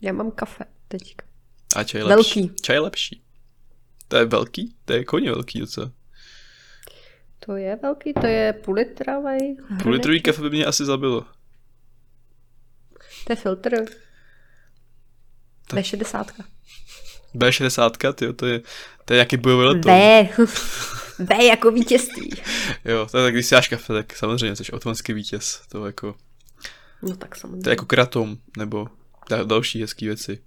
Já mám kafe teďka. A čaj je Velký. lepší. Čaj je lepší. To je velký? To je hodně velký docela. To je velký, to je půl litrový. Půl litrový kafe by mě asi zabilo. To je filtr. To je 60. B60, tyjo, to je, to je nějaký bojový letoun. B. B jako vítězství. Jo, to je tak, když si dáš kafe, tak samozřejmě jsi automatický vítěz. To jako, No tak samozřejmě. to je jako kratom, nebo další hezký věci.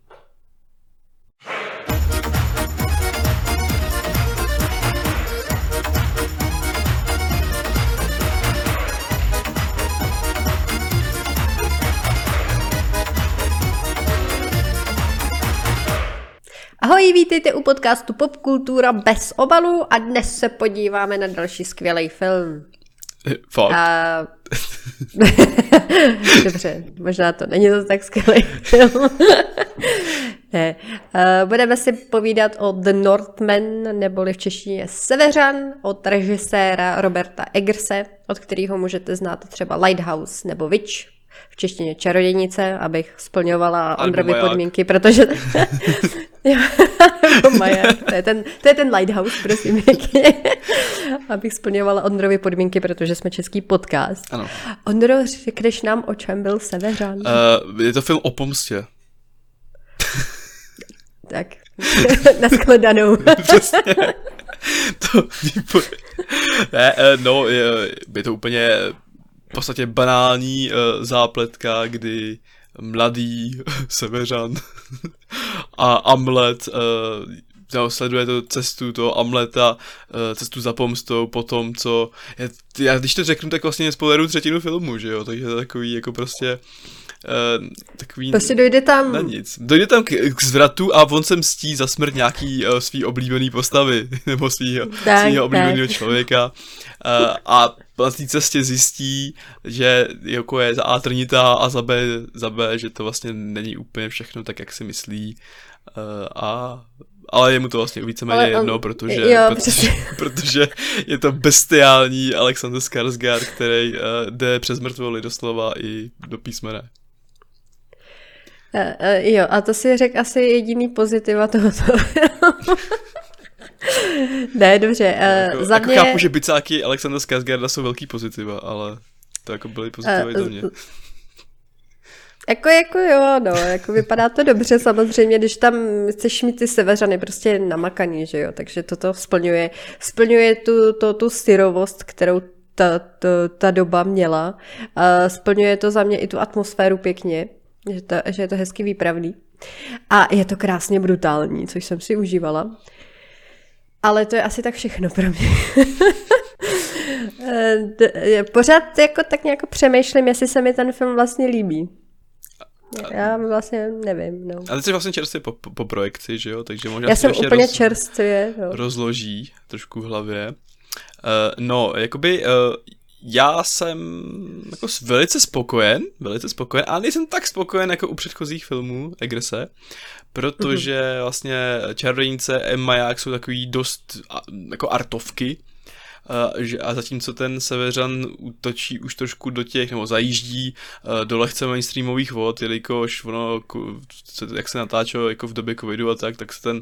Ahoj, vítejte u podcastu Popkultura bez obalu a dnes se podíváme na další skvělý film. Eh, Fakt? A... Dobře, možná to není to tak skvělý film. ne. A budeme si povídat o The Northman, neboli v češtině Severan, od režiséra Roberta Eggerse, od kterého můžete znát třeba Lighthouse nebo Witch, v češtině Čarodějnice, abych splňovala Maják. podmínky, protože... To je ten, to je ten Lighthouse, prosím pěkně. abych splňovala Ondrovy podmínky, protože jsme český podcast. Ano. Ondro, řekneš nám, o čem byl Severan? Uh, je to film o pomstě. Tak. Přesně. to, ne, eh, no, je, je to úplně v podstatě banální uh, zápletka, kdy mladý Severan a Amlet uh, no, sleduje to cestu toho Amleta, uh, cestu za pomstou po tom, co... Je, já když to řeknu, tak vlastně spoileru třetinu filmu, že jo? Takže to je takový jako prostě... Uh, takový... Prostě dojde tam... Na nic. Dojde tam k, k zvratu a on se mstí za smrt nějaký uh, svý oblíbený postavy, nebo svýho, Tak, svýho oblíbeného člověka. Uh, a na té cestě zjistí, že jako je za A trnitá a za B, za B, že to vlastně není úplně všechno tak, jak si myslí. Uh, a ale je mu to vlastně víceméně Ale on- jedno, protože, jo, protože, protože je to bestiální Alexander Skarsgård, který uh, jde přes mrtvoly doslova i do písmene. Uh, uh, jo, a to si řekl asi jediný pozitiva tohoto. ne, dobře. Uh, Jako, za jako mě... chápu, že bicáky Alexandra Skarsgårda jsou velký pozitiva, ale to jako byly pozitiva i za mě. Eh, Jako, jako jo, no, jako vypadá to dobře samozřejmě, když tam chceš mít ty seveřany prostě namakaný, že jo, takže toto splňuje, splňuje tu, to, tu syrovost, kterou ta, ta, ta doba měla, a splňuje to za mě i tu atmosféru pěkně, že, to, že je to hezky výpravný a je to krásně brutální, což jsem si užívala. Ale to je asi tak všechno pro mě. Eh, Pořád jako tak nějak přemýšlím, jestli se mi ten film vlastně líbí. Já vlastně nevím, no. A ty jsi vlastně čerstvě po, po, po projekci, že jo, takže možná Já jsem ještě úplně roz, čerstvě, no. rozloží trošku v hlavě. Uh, no, jakoby uh, já jsem jako velice spokojen, velice spokojen, ale nejsem tak spokojen jako u předchozích filmů Egrese, protože vlastně Čarodějnice a Maják jsou takový dost jako artovky, a, a zatímco ten Severan útočí už trošku do těch, nebo zajíždí do lehce mainstreamových vod, jelikož ono, jak se natáčelo jako v době covidu a tak, tak se ten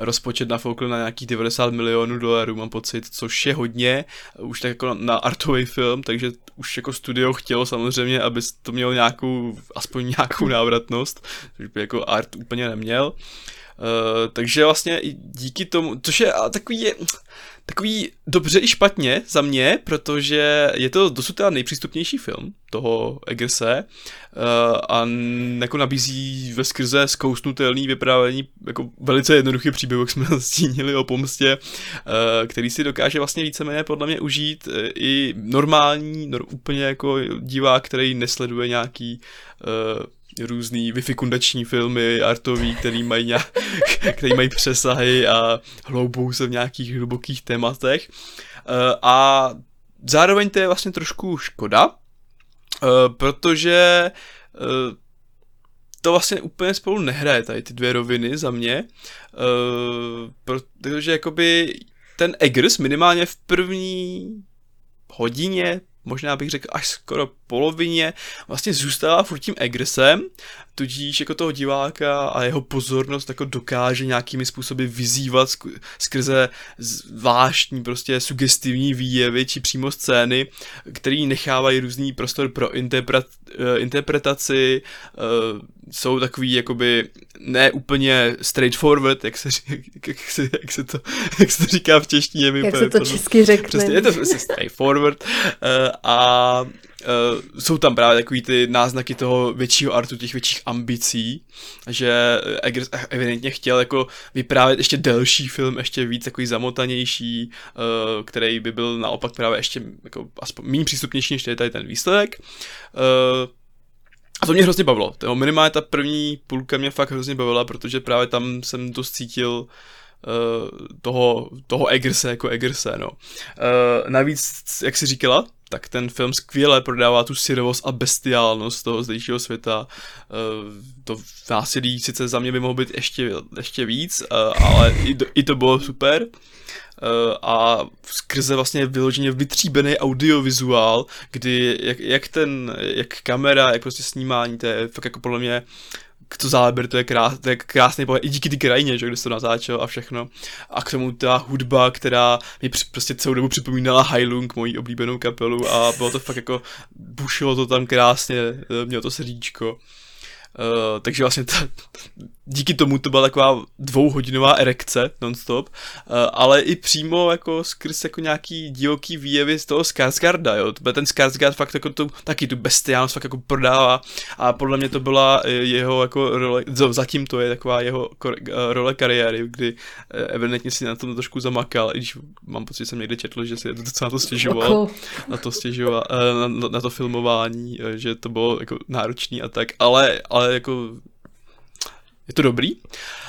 rozpočet nafoukl na nějakých 90 milionů dolarů, mám pocit, což je hodně, už tak jako na artový film, takže už jako studio chtělo samozřejmě, aby to mělo nějakou, aspoň nějakou návratnost, což by jako art úplně neměl. Uh, takže vlastně i díky tomu, což je takový, je, takový dobře i špatně za mě, protože je to dosud teda nejpřístupnější film toho Eggerse uh, a jako nabízí ve skrze zkousnutelný vyprávění jako velice jednoduchý příběh, jak jsme stínili o pomstě, uh, který si dokáže vlastně víceméně podle mě užít uh, i normální, nor, úplně jako divák, který nesleduje nějaký různý vyfikundační filmy artový, který mají, nějak, který mají přesahy a hloubou se v nějakých hlubokých tématech. Eh, A zároveň to je vlastně trošku škoda, eh, protože eh, to vlastně úplně spolu nehraje tady ty dvě roviny za mě, protože jakoby ten Eggers minimálně v první hodině, možná bych řekl až skoro polovině vlastně zůstává furt tím Egresem, tudíž jako toho diváka a jeho pozornost jako dokáže nějakými způsoby vyzývat skrze zvláštní prostě sugestivní výjevy či přímo scény, který nechávají různý prostor pro interpret, uh, interpretaci, uh, jsou takový jakoby ne úplně straightforward, jak se, jak, se, jak se, to, jak se to říká v češtině. Jak se to to česky řekne. Přesně, je to straightforward uh, a uh, jsou tam právě takový ty náznaky toho většího artu, těch větších ambicí, že Eggers evidentně chtěl jako vyprávět ještě delší film, ještě víc takový zamotanější, uh, který by byl naopak právě ještě jako aspoň méně přístupnější, než tady ten výsledek. Uh, a to mě hrozně bavilo. To minimálně ta první půlka mě fakt hrozně bavila, protože právě tam jsem dost cítil uh, toho, toho Eggerse jako Eggerse, no. Uh, navíc, jak jsi říkala, tak ten film skvěle prodává tu syrovost a bestiálnost toho zdejšího světa. Uh, to násilí sice za mě by mohlo být ještě, ještě víc, uh, ale i, to, i to bylo super. Eh, a skrze vlastně vyloženě vytříbený audiovizuál, kdy jak, jak ten, jak kamera, jak prostě snímání, to je fakt jako podle mě to záběr, to je, krás, to je krásný pohled, i díky ty krajině, že, kde se to natáčel a všechno. A k tomu ta hudba, která mi prostě celou dobu připomínala Heilung, moji oblíbenou kapelu a bylo to fakt jako, bušilo to tam krásně, eh, mělo to srdíčko. Uh, takže vlastně ta, díky tomu to byla taková dvouhodinová erekce nonstop, uh, ale i přímo jako skrz jako nějaký divoký výjevy z toho Skarsgarda, jo, ten Skarsgard fakt jako tu, taky tu bestiálnost fakt jako prodává a podle mě to byla eh, jeho jako role, zatím to je taková jeho role kariéry, kdy evidentně si na tom trošku zamakal, i když mám pocit, že jsem někde četl, že si docela na to stěžoval, na to stěžoval, na, na to filmování, že to bylo jako náročný a tak, ale ale jako je to dobrý.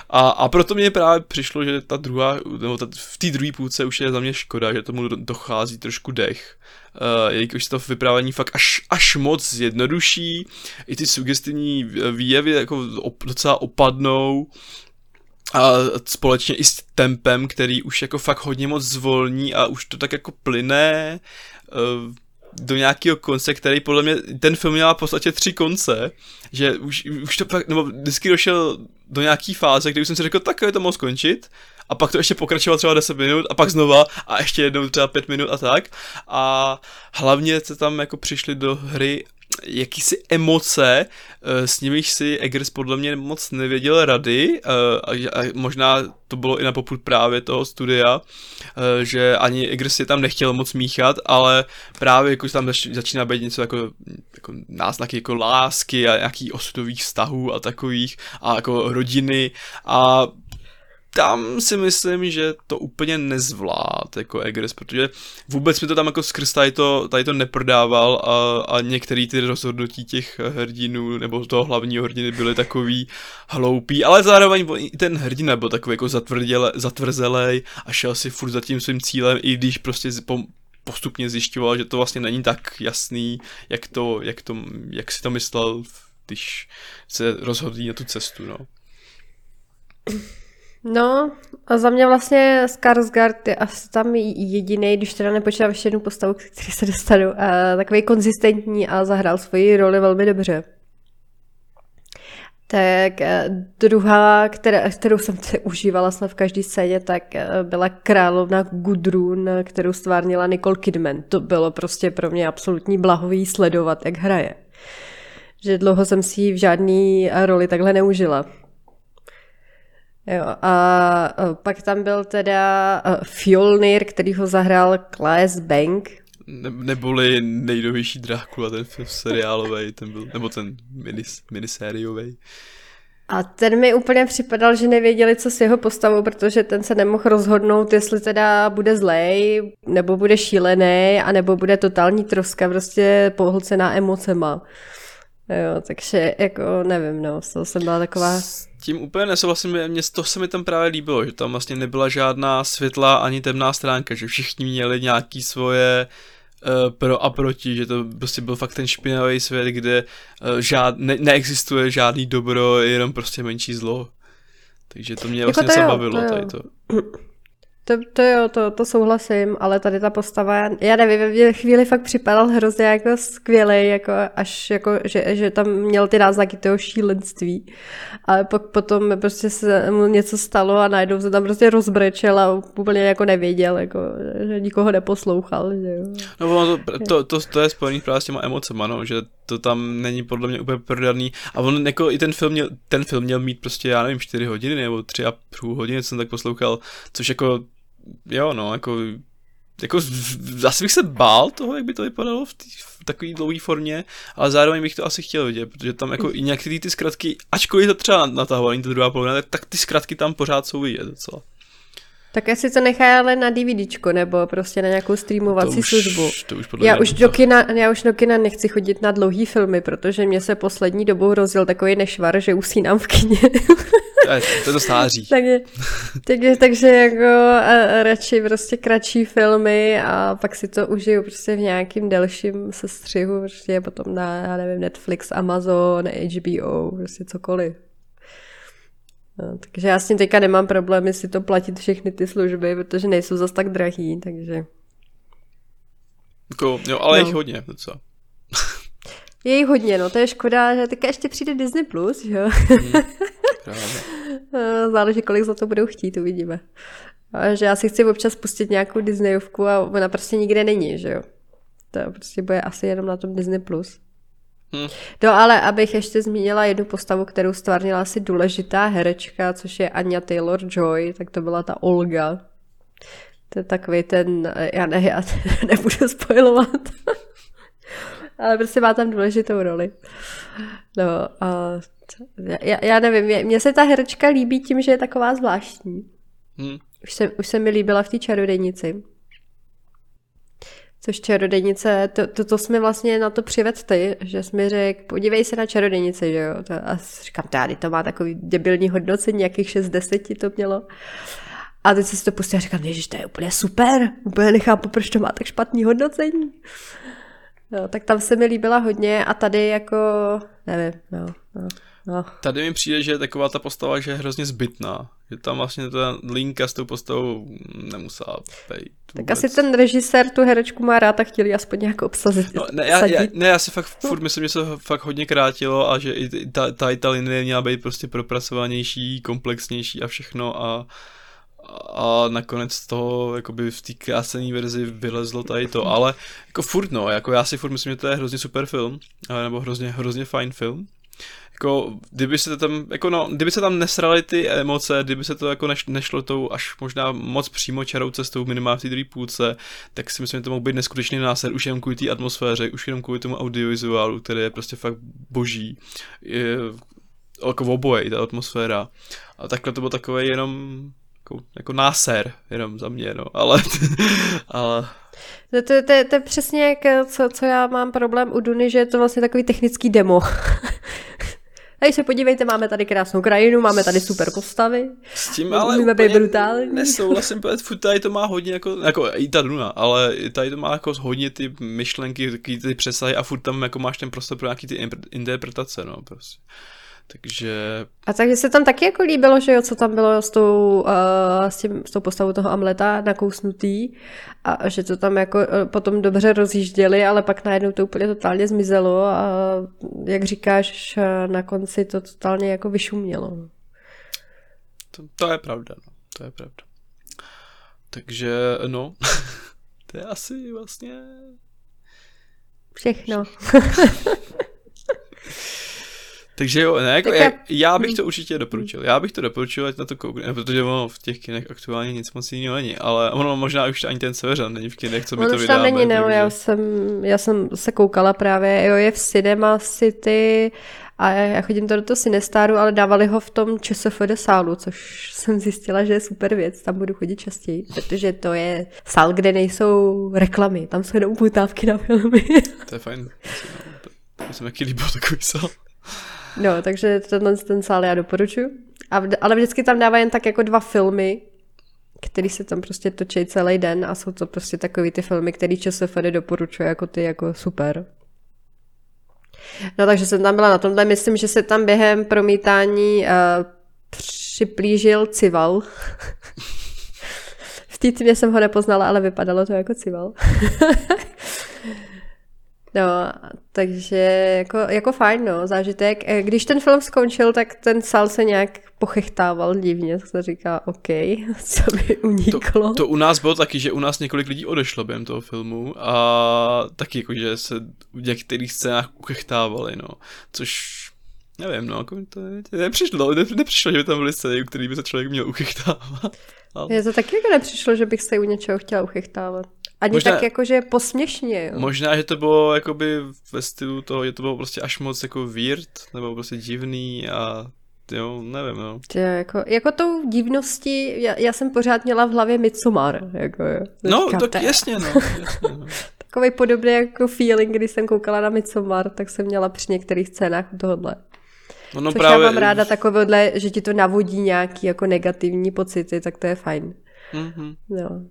A, a proto mě právě přišlo, že ta druhá, nebo ta, v té druhé půlce už je za mě škoda, že tomu dochází trošku dech. Uh, jelikož to vyprávění fakt až, až moc zjednoduší, i ty sugestivní výjevy jako op, docela opadnou, a společně i s tempem, který už jako fakt hodně moc zvolní a už to tak jako plyne. Uh, do nějakého konce, který podle mě, ten film měl v podstatě tři konce, že už, už to pak, nebo vždycky došel do nějaký fáze, kdy už jsem si řekl, tak je to mohl skončit, a pak to ještě pokračovalo třeba 10 minut a pak znova a ještě jednou třeba 5 minut a tak. A hlavně se tam jako přišli do hry jakýsi emoce, eh, s nimiž si Eggers podle mě moc nevěděl rady eh, a možná to bylo i na popud právě toho studia, eh, že ani Eggers je tam nechtěl moc míchat, ale právě jako tam začíná být něco jako, jako náznaky jako lásky a nějaký osudových vztahů a takových a jako rodiny a tam si myslím, že to úplně nezvlád jako Eggers, protože vůbec mi to tam jako skrz tady to, tady to neprodával a, a některé ty rozhodnutí těch hrdinů nebo toho hlavního hrdiny byly takový hloupý, ale zároveň ten hrdina byl takový jako zatvrzelej a šel si furt za tím svým cílem, i když prostě po, postupně zjišťoval, že to vlastně není tak jasný, jak to, jak to, jak si to myslel, když se rozhodl na tu cestu, no. No a za mě vlastně Skarsgård je asi tam jediný, když teda nepočítám ještě jednu postavu, který se dostanu, a takový konzistentní a zahrál svoji roli velmi dobře. Tak eh, druhá, která, kterou jsem se užívala snad v každé scéně, tak eh, byla královna Gudrun, kterou stvárnila Nicole Kidman. To bylo prostě pro mě absolutní blahový sledovat, jak hraje. Že dlouho jsem si ji v žádný roli takhle neužila. Jo, a pak tam byl teda Fjolnir, který ho zahrál Klaes Bank. Ne, neboli nejdovější Drákula, ten film seriálový, ten byl, nebo ten minis, minisériový. A ten mi úplně připadal, že nevěděli, co s jeho postavou, protože ten se nemohl rozhodnout, jestli teda bude zlej, nebo bude šílený, anebo bude totální troska, prostě pohlcená emocema. Jo, takže jako nevím, no, to jsem byla taková... S tím úplně nesouhlasím, mě to se mi tam právě líbilo, že tam vlastně nebyla žádná světlá ani temná stránka, že všichni měli nějaký svoje uh, pro a proti, že to prostě byl fakt ten špinavý svět, kde uh, žád, ne, neexistuje žádný dobro, jenom prostě menší zlo. Takže to mě jako vlastně to zabavilo, tady to. To, to jo, to, to souhlasím, ale tady ta postava, já nevím, v chvíli fakt připadal hrozně jako skvělý, jako až jako, že, že tam měl ty náznaky toho šílenství, ale pak potom prostě se mu něco stalo a najednou se tam prostě rozbrečel a úplně jako nevěděl, jako, že nikoho neposlouchal. Že jo. No to, to, to, to je spojený právě s těma emocema, no, že to tam není podle mě úplně prodaný a on jako i ten film měl, ten film měl mít prostě, já nevím, 4 hodiny nebo 3 a půl hodiny, jsem tak poslouchal, což jako jo, no, jako, jako asi bych se bál toho, jak by to vypadalo v, tý, v takové dlouhé formě, ale zároveň bych to asi chtěl vidět, protože tam jako i některé ty zkratky, ačkoliv to třeba natahovaný, to druhá polovina, tak ty zkratky tam pořád jsou vidět docela. Tak asi to nechá ale na DVDčko, nebo prostě na nějakou streamovací to už, službu. To už podle já, už do kina, já už do kina nechci chodit na dlouhý filmy, protože mě se poslední dobou rozjel takový nešvar, že usínám v kině. to, je, to stáří. takže, takže, takže jako a, a radši prostě kratší filmy a pak si to užiju prostě v nějakým delším sestřihu, prostě potom na, já nevím, Netflix, Amazon, HBO, prostě cokoliv. No, takže já s tím teďka nemám problémy si to platit všechny ty služby, protože nejsou zas tak drahý, takže... Jako, jo, ale no. jich hodně docela. Je jich hodně, no to je škoda, že teďka ještě přijde Disney+, Plus, jo. Hmm, Záleží, kolik za to budou chtít, uvidíme. A že já si chci občas pustit nějakou Disneyovku a ona prostě nikde není, že jo. To prostě bude asi jenom na tom Disney+. Plus. Hmm. No ale abych ještě zmínila jednu postavu, kterou stvárnila asi důležitá herečka, což je Anya Taylor-Joy, tak to byla ta Olga. To je takový ten, já, ne, já nebudu spojovat, ale prostě má tam důležitou roli. No a já, já nevím, mně se ta herečka líbí tím, že je taková zvláštní. Hmm. Už, se, už se mi líbila v té čarodejnici. Což čarodejnice, to, to, to jsme vlastně na to přived ty, že jsi mi řekl, podívej se na čarodejnici, že jo. To, a říkám, tady to má takový debilní hodnocení, nějakých 6 10 to mělo. A teď si to pustil a říkám, ježiš, to je úplně super, úplně nechápu, proč to má tak špatný hodnocení. No, tak tam se mi líbila hodně a tady jako, nevím, no, no. No. Tady mi přijde, že je taková ta postava, že je hrozně zbytná. Že tam vlastně ta linka s tou postavou nemusela být. Tak asi ten režisér tu herečku má rád a chtěli aspoň nějak obsazit. No, ne, já, já, ne, já si fakt furt myslím, že se fakt hodně krátilo a že i ta, ta, ta linie měla být prostě propracovanější, komplexnější a všechno a a nakonec z toho jakoby v té krásené verzi vylezlo tady to, ale jako furt no, jako já si furt myslím, že to je hrozně super film, nebo hrozně, hrozně fajn film jako, kdyby se tam, jako no, kdyby se tam nesrali ty emoce, kdyby se to jako neš, nešlo tou až možná moc přímo čarou cestou minimálně v té druhé půlce, tak si myslím, že to mohl být neskutečný násed už jenom kvůli té atmosféře, už jenom kvůli tomu audiovizuálu, který je prostě fakt boží. Je, jako oboje, ta atmosféra. A takhle to bylo takové jenom jako, jako náser, jenom za mě, no, ale, ale to, to, to, to je přesně jak, co, co já mám problém u Duny, že je to vlastně takový technický demo. Tady se podívejte, máme tady krásnou krajinu, máme tady super postavy. S tím ale úplně být brutální. nesouhlasím, protože furt tady to má hodně jako, jako i ta Duna, ale tady to má jako hodně ty myšlenky, ty, ty přesahy a furt tam jako máš ten prostor pro nějaký ty interpretace, no prostě. Takže... A takže se tam taky jako líbilo, že jo, co tam bylo s tou, uh, s, tím, s tou postavou toho Amleta nakousnutý a že to tam jako uh, potom dobře rozjížděli, ale pak najednou to úplně totálně zmizelo a jak říkáš, na konci to totálně jako vyšumělo. To, to je pravda, no. To je pravda. Takže, no, to je asi vlastně... Všechno. Takže jo, ne, jako, já, já bych to určitě doporučil. Já bych to doporučil, ať na to koukne, protože ono v těch kinech aktuálně nic moc jiného není, ale ono možná už ani ten Severan není v kinech, co by to vydáme. není, ne, já jsem, já jsem se koukala právě, jo, je v Cinema City a já chodím to do toho Cinestaru, ale dávali ho v tom ČSFD sálu, což jsem zjistila, že je super věc, tam budu chodit častěji, protože to je sál, kde nejsou reklamy, tam jsou jenom putávky na filmy. To je fajn, to se mi líbil takový sál. No, takže tenhle ten sál já doporučuji. A, ale vždycky tam dává jen tak jako dva filmy, který se tam prostě točí celý den a jsou to prostě takový ty filmy, který ČSFD doporučuje jako ty jako super. No takže jsem tam byla na tomhle, myslím, že se tam během promítání uh, připlížil Cival. té tmě jsem ho nepoznala, ale vypadalo to jako cival. No, takže jako, jako fajn, no, zážitek. Eh, když ten film skončil, tak ten sál se nějak pochechtával divně, tak se říká, OK, co by uniklo. To, to u nás bylo taky, že u nás několik lidí odešlo během toho filmu a taky jako, že se v některých scénách uchechtávali, no, což nevím, no, jako to nepřišlo, ne, nepřišlo, že by tam byly scény, u kterých by se člověk měl uchechtávat. Ale... Je to taky jako nepřišlo, že bych se u něčeho chtěla uchechtávat. Ani možná, tak jakože posměšně, jo. Možná, že to bylo jakoby ve stylu toho, že to bylo prostě až moc jako weird, nebo prostě divný a jo, nevím, no. To jako, jako tou divností, já, já jsem pořád měla v hlavě Midsommar, jako jo. No, tak jasně, no, jasně, no. Takový podobný jako feeling, když jsem koukala na Midsommar, tak jsem měla při některých scénách tohohle. No, no Což právě... já mám ráda takovéhle, že ti to navodí nějaký jako negativní pocity, tak to je fajn. Mm-hmm. No.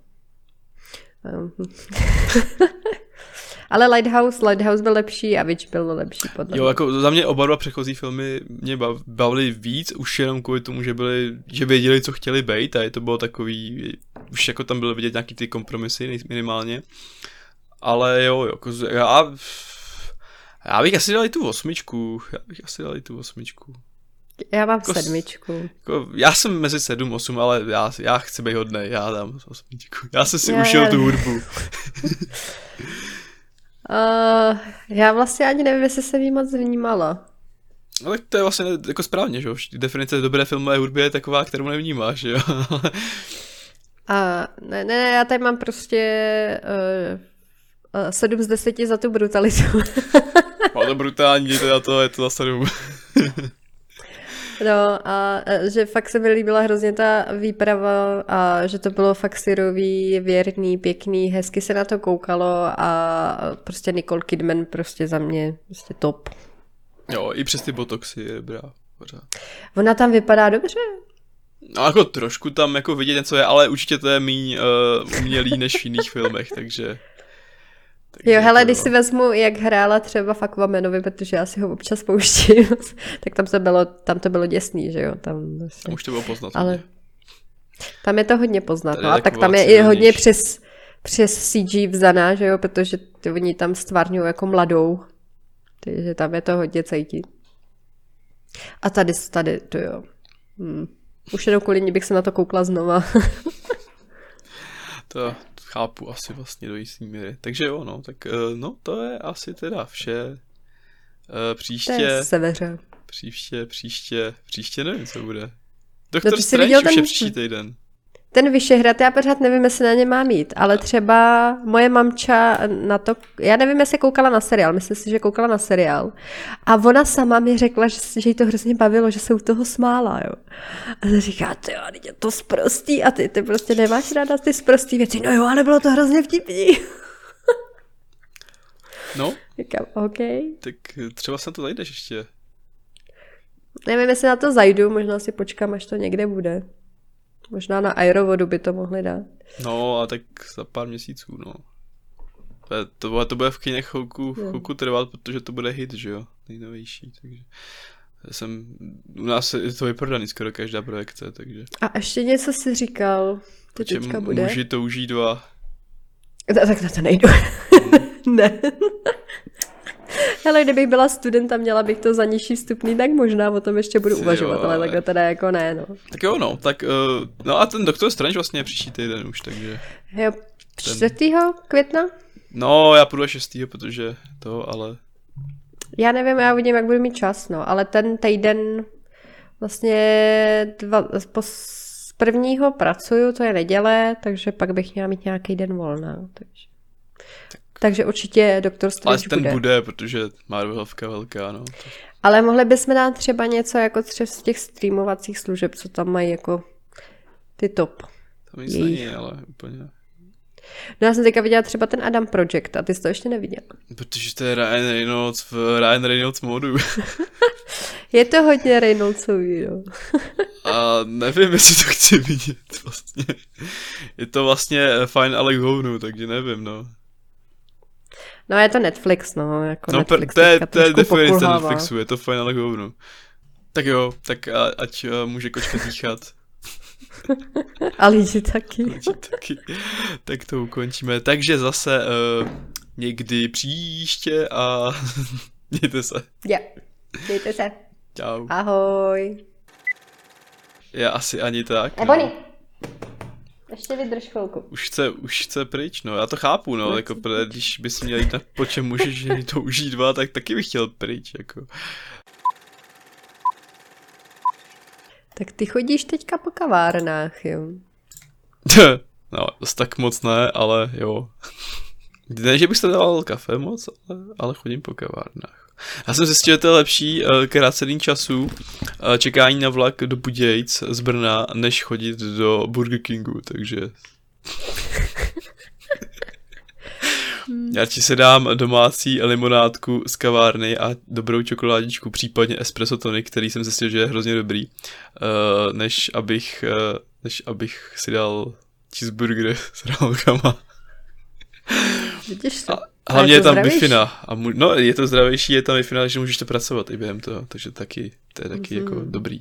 Ale Lighthouse, Lighthouse byl lepší a Witch byl lepší podle Jo, jako za mě oba dva předchozí filmy mě bavily víc, už jenom kvůli tomu, že byli, že věděli, co chtěli být a je to bylo takový, už jako tam bylo vidět nějaký ty kompromisy minimálně. Ale jo, jako já, já bych asi dal i tu osmičku, já bych asi dal i tu osmičku. Já mám jako, sedmičku. Jako, já jsem mezi sedm, osm, ale já, já chci být hodný, já dám osmičku. Já jsem si já, ušel já... tu hudbu. uh, já vlastně ani nevím, jestli jsem jí moc vnímala. Tak to je vlastně jako správně, že jo? Definice dobré filmové hudby je taková, kterou nevnímáš, jo? A ne, ne, já tady mám prostě uh, uh, 7 z 10 za tu brutalitu. no to brutální, to je to, je to za 7. No a že fakt se mi líbila hrozně ta výprava a že to bylo fakt syrový, věrný, pěkný, hezky se na to koukalo a prostě Nicole Kidman prostě za mě prostě top. Jo, i přes ty botoxy je dobrá pořád. Ona tam vypadá dobře. No jako trošku tam jako vidět něco je, ale určitě to je méně uh, umělý než v jiných filmech, takže takže jo, hele, když si vezmu, jak hrála třeba v Aquamanovi, protože já si ho občas pouštím, tak tam to bylo, tam to bylo děsný, že jo? Tam, vlastně. Už to bylo poznat. Ale tam je to hodně poznat, no, a tak tam je i hodně přes, přes CG vzaná, že jo, protože ty, oni tam stvárňují jako mladou, takže tam je to hodně cítit. A tady, tady, to jo. Hmm. Už jenom kvůli ní bych se na to koukla znova. to, chápu asi vlastně do jistý míry. Takže jo, no, tak eh, no, to je asi teda vše. Eh, příště... To je seveře. Příště, příště, příště nevím, co bude. Doktor no, Strange už ten... je příští týden ten Vyšehrad, já pořád nevím, jestli na ně mám jít, ale třeba moje mamča na to, já nevím, jestli koukala na seriál, myslím si, že koukala na seriál. A ona sama mi řekla, že, že jí to hrozně bavilo, že se u toho smála, jo. A to říká, ty jo, je to sprostý a ty, ty prostě nemáš ráda ty sprostý věci. No jo, ale bylo to hrozně vtipný. No. Říkám, OK. Tak třeba se na to zajdeš ještě. Nevím, jestli na to zajdu, možná si počkám, až to někde bude. Možná na aerovodu by to mohli dát. No a tak za pár měsíců, no. To, bude, to bude v kinech chvilku, chvilku trvat, protože to bude hit, že jo, nejnovější, takže jsem, u nás je to vyprodaný skoro každá projekce, takže. A ještě něco si říkal, to teďka bude? Muži touží dva. Tak na to nejdu. Hmm. ne. Hele, kdybych byla student a měla bych to za nižší vstupný, tak možná o tom ještě budu uvažovat, jo, ale takhle teda jako ne, no. Tak jo, no, tak, uh, no a ten Doktor Strange vlastně je příští týden už, takže. Jo, 4. Ten... května? No, já půjdu 6. protože to, ale... Já nevím, já uvidím, jak budu mít čas, no, ale ten týden vlastně dva, po, z prvního pracuju, to je neděle, takže pak bych měla mít nějaký den volná, takže... Takže určitě Doktor Strange Ale ten bude. bude, protože Marvelovka velká, no. Ale mohli bychom dát třeba něco jako třeba z těch streamovacích služeb, co tam mají jako ty top. To nic není, ale úplně. No já jsem teďka viděla třeba ten Adam Project a ty jsi to ještě neviděl. Protože to je Ryan Reynolds v Ryan Reynolds modu. je to hodně Reynoldsový, no. a nevím, jestli to chci vidět vlastně. Je to vlastně fajn Alec Hovnu, takže nevím, no. No je to Netflix, no. Jako no Netflix to je, to je definice Netflixu, je to fajn ale hovno. Tak jo, tak a, ať uh, může kočka dýchat. A lidi taky. Lidi taky. Tak to ukončíme. Takže zase uh, někdy příště a mějte se. Jo, mějte se. Čau. Ahoj. Já asi ani tak. Ebony. No. Ještě vydrž chvilku. Už chce, už chce pryč, no já to chápu, no, jako protože když bys měl jít na po čem můžeš to užít dva, tak taky bych chtěl pryč, jako. Tak ty chodíš teďka po kavárnách, jo? no, zase tak moc ne, ale jo. Ne, že bych se dával kafe moc, ale, ale chodím po kavárnách. Já jsem zjistil, že to je lepší uh, krácení času, uh, čekání na vlak do Budějc z Brna, než chodit do Burger Kingu, takže... Já ti se dám domácí limonádku z kavárny a dobrou čokoládičku, případně espresso tonic, který jsem zjistil, že je hrozně dobrý, uh, než abych, uh, než abych si dal cheeseburger s rálkama. Vidíš to? A hlavně je, je tam wi A mu, no, je to zdravější, je tam wi takže můžeš to pracovat i během toho, takže taky, to je taky mm-hmm. jako dobrý.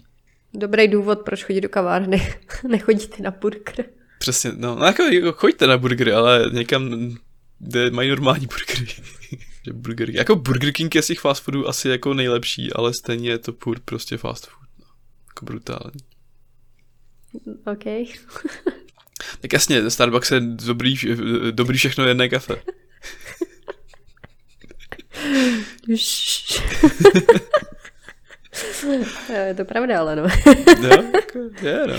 Dobrý důvod, proč chodit do kavárny. Nechodíte na burger. Přesně, no, no jako, jako choďte na burgery, ale někam, kde mají normální burgery. burger, jako Burger King je z těch fast foodů asi jako nejlepší, ale stejně je to pur prostě fast food. No. Jako brutální. OK. tak jasně, Starbucks je dobrý, dobrý všechno jedné kafe. je to pravda, ale no. no, je no.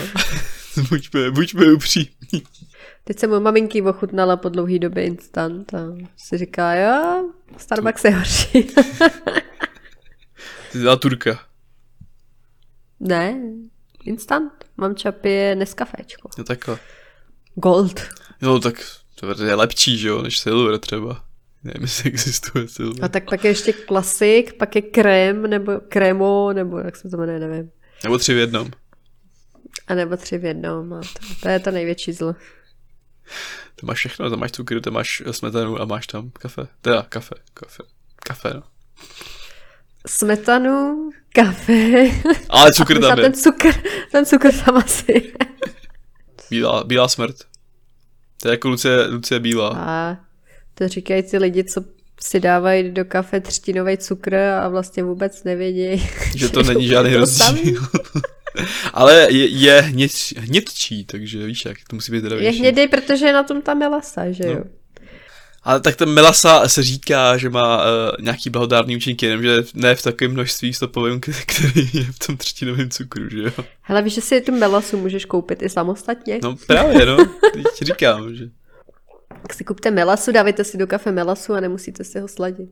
Buďme, buďme upřímní. Teď jsem u maminky ochutnala po dlouhý době instant a si říká, jo, Starbucks je horší. Ty dala turka. Ne, instant. Mám čapě Nescaféčko. No takhle. Gold. No tak to je lepší, že jo, než Silver třeba. Nevím, jestli existuje Silver. A tak pak je ještě klasik, pak je krém, nebo krémo, nebo jak se to jmenuje, nevím. Nebo tři v jednom. A nebo tři v jednom. A to, to je to největší zlo. To máš všechno, tam máš cukr, tam máš smetanu a máš tam kafe. Teda kafe, kafe, kafe, no. Smetanu, kafe. Ale cukr tam je. Ten cukr, ten cukr tam asi Bílá, bílá smrt. To je jako Lucie, Lucie Bílá. A to říkají ty lidi, co si dávají do kafe třtinový cukr a vlastně vůbec nevědí. Že to není žádný rozdíl. Ale je, je hněd, hnědčí, takže víš jak, to musí být zdravější. Je hnědý, protože je na tom ta melasa, že no. jo? Ale tak ten melasa se říká, že má uh, nějaký blahodárný účinky, jenomže ne v takovém množství stopovém, který je v tom třetinovém cukru, že jo? Hele, víš, že si tu melasu můžeš koupit i samostatně? No právě, no, teď říkám, že... Tak si kupte melasu, dávejte si do kafe melasu a nemusíte si ho sladit.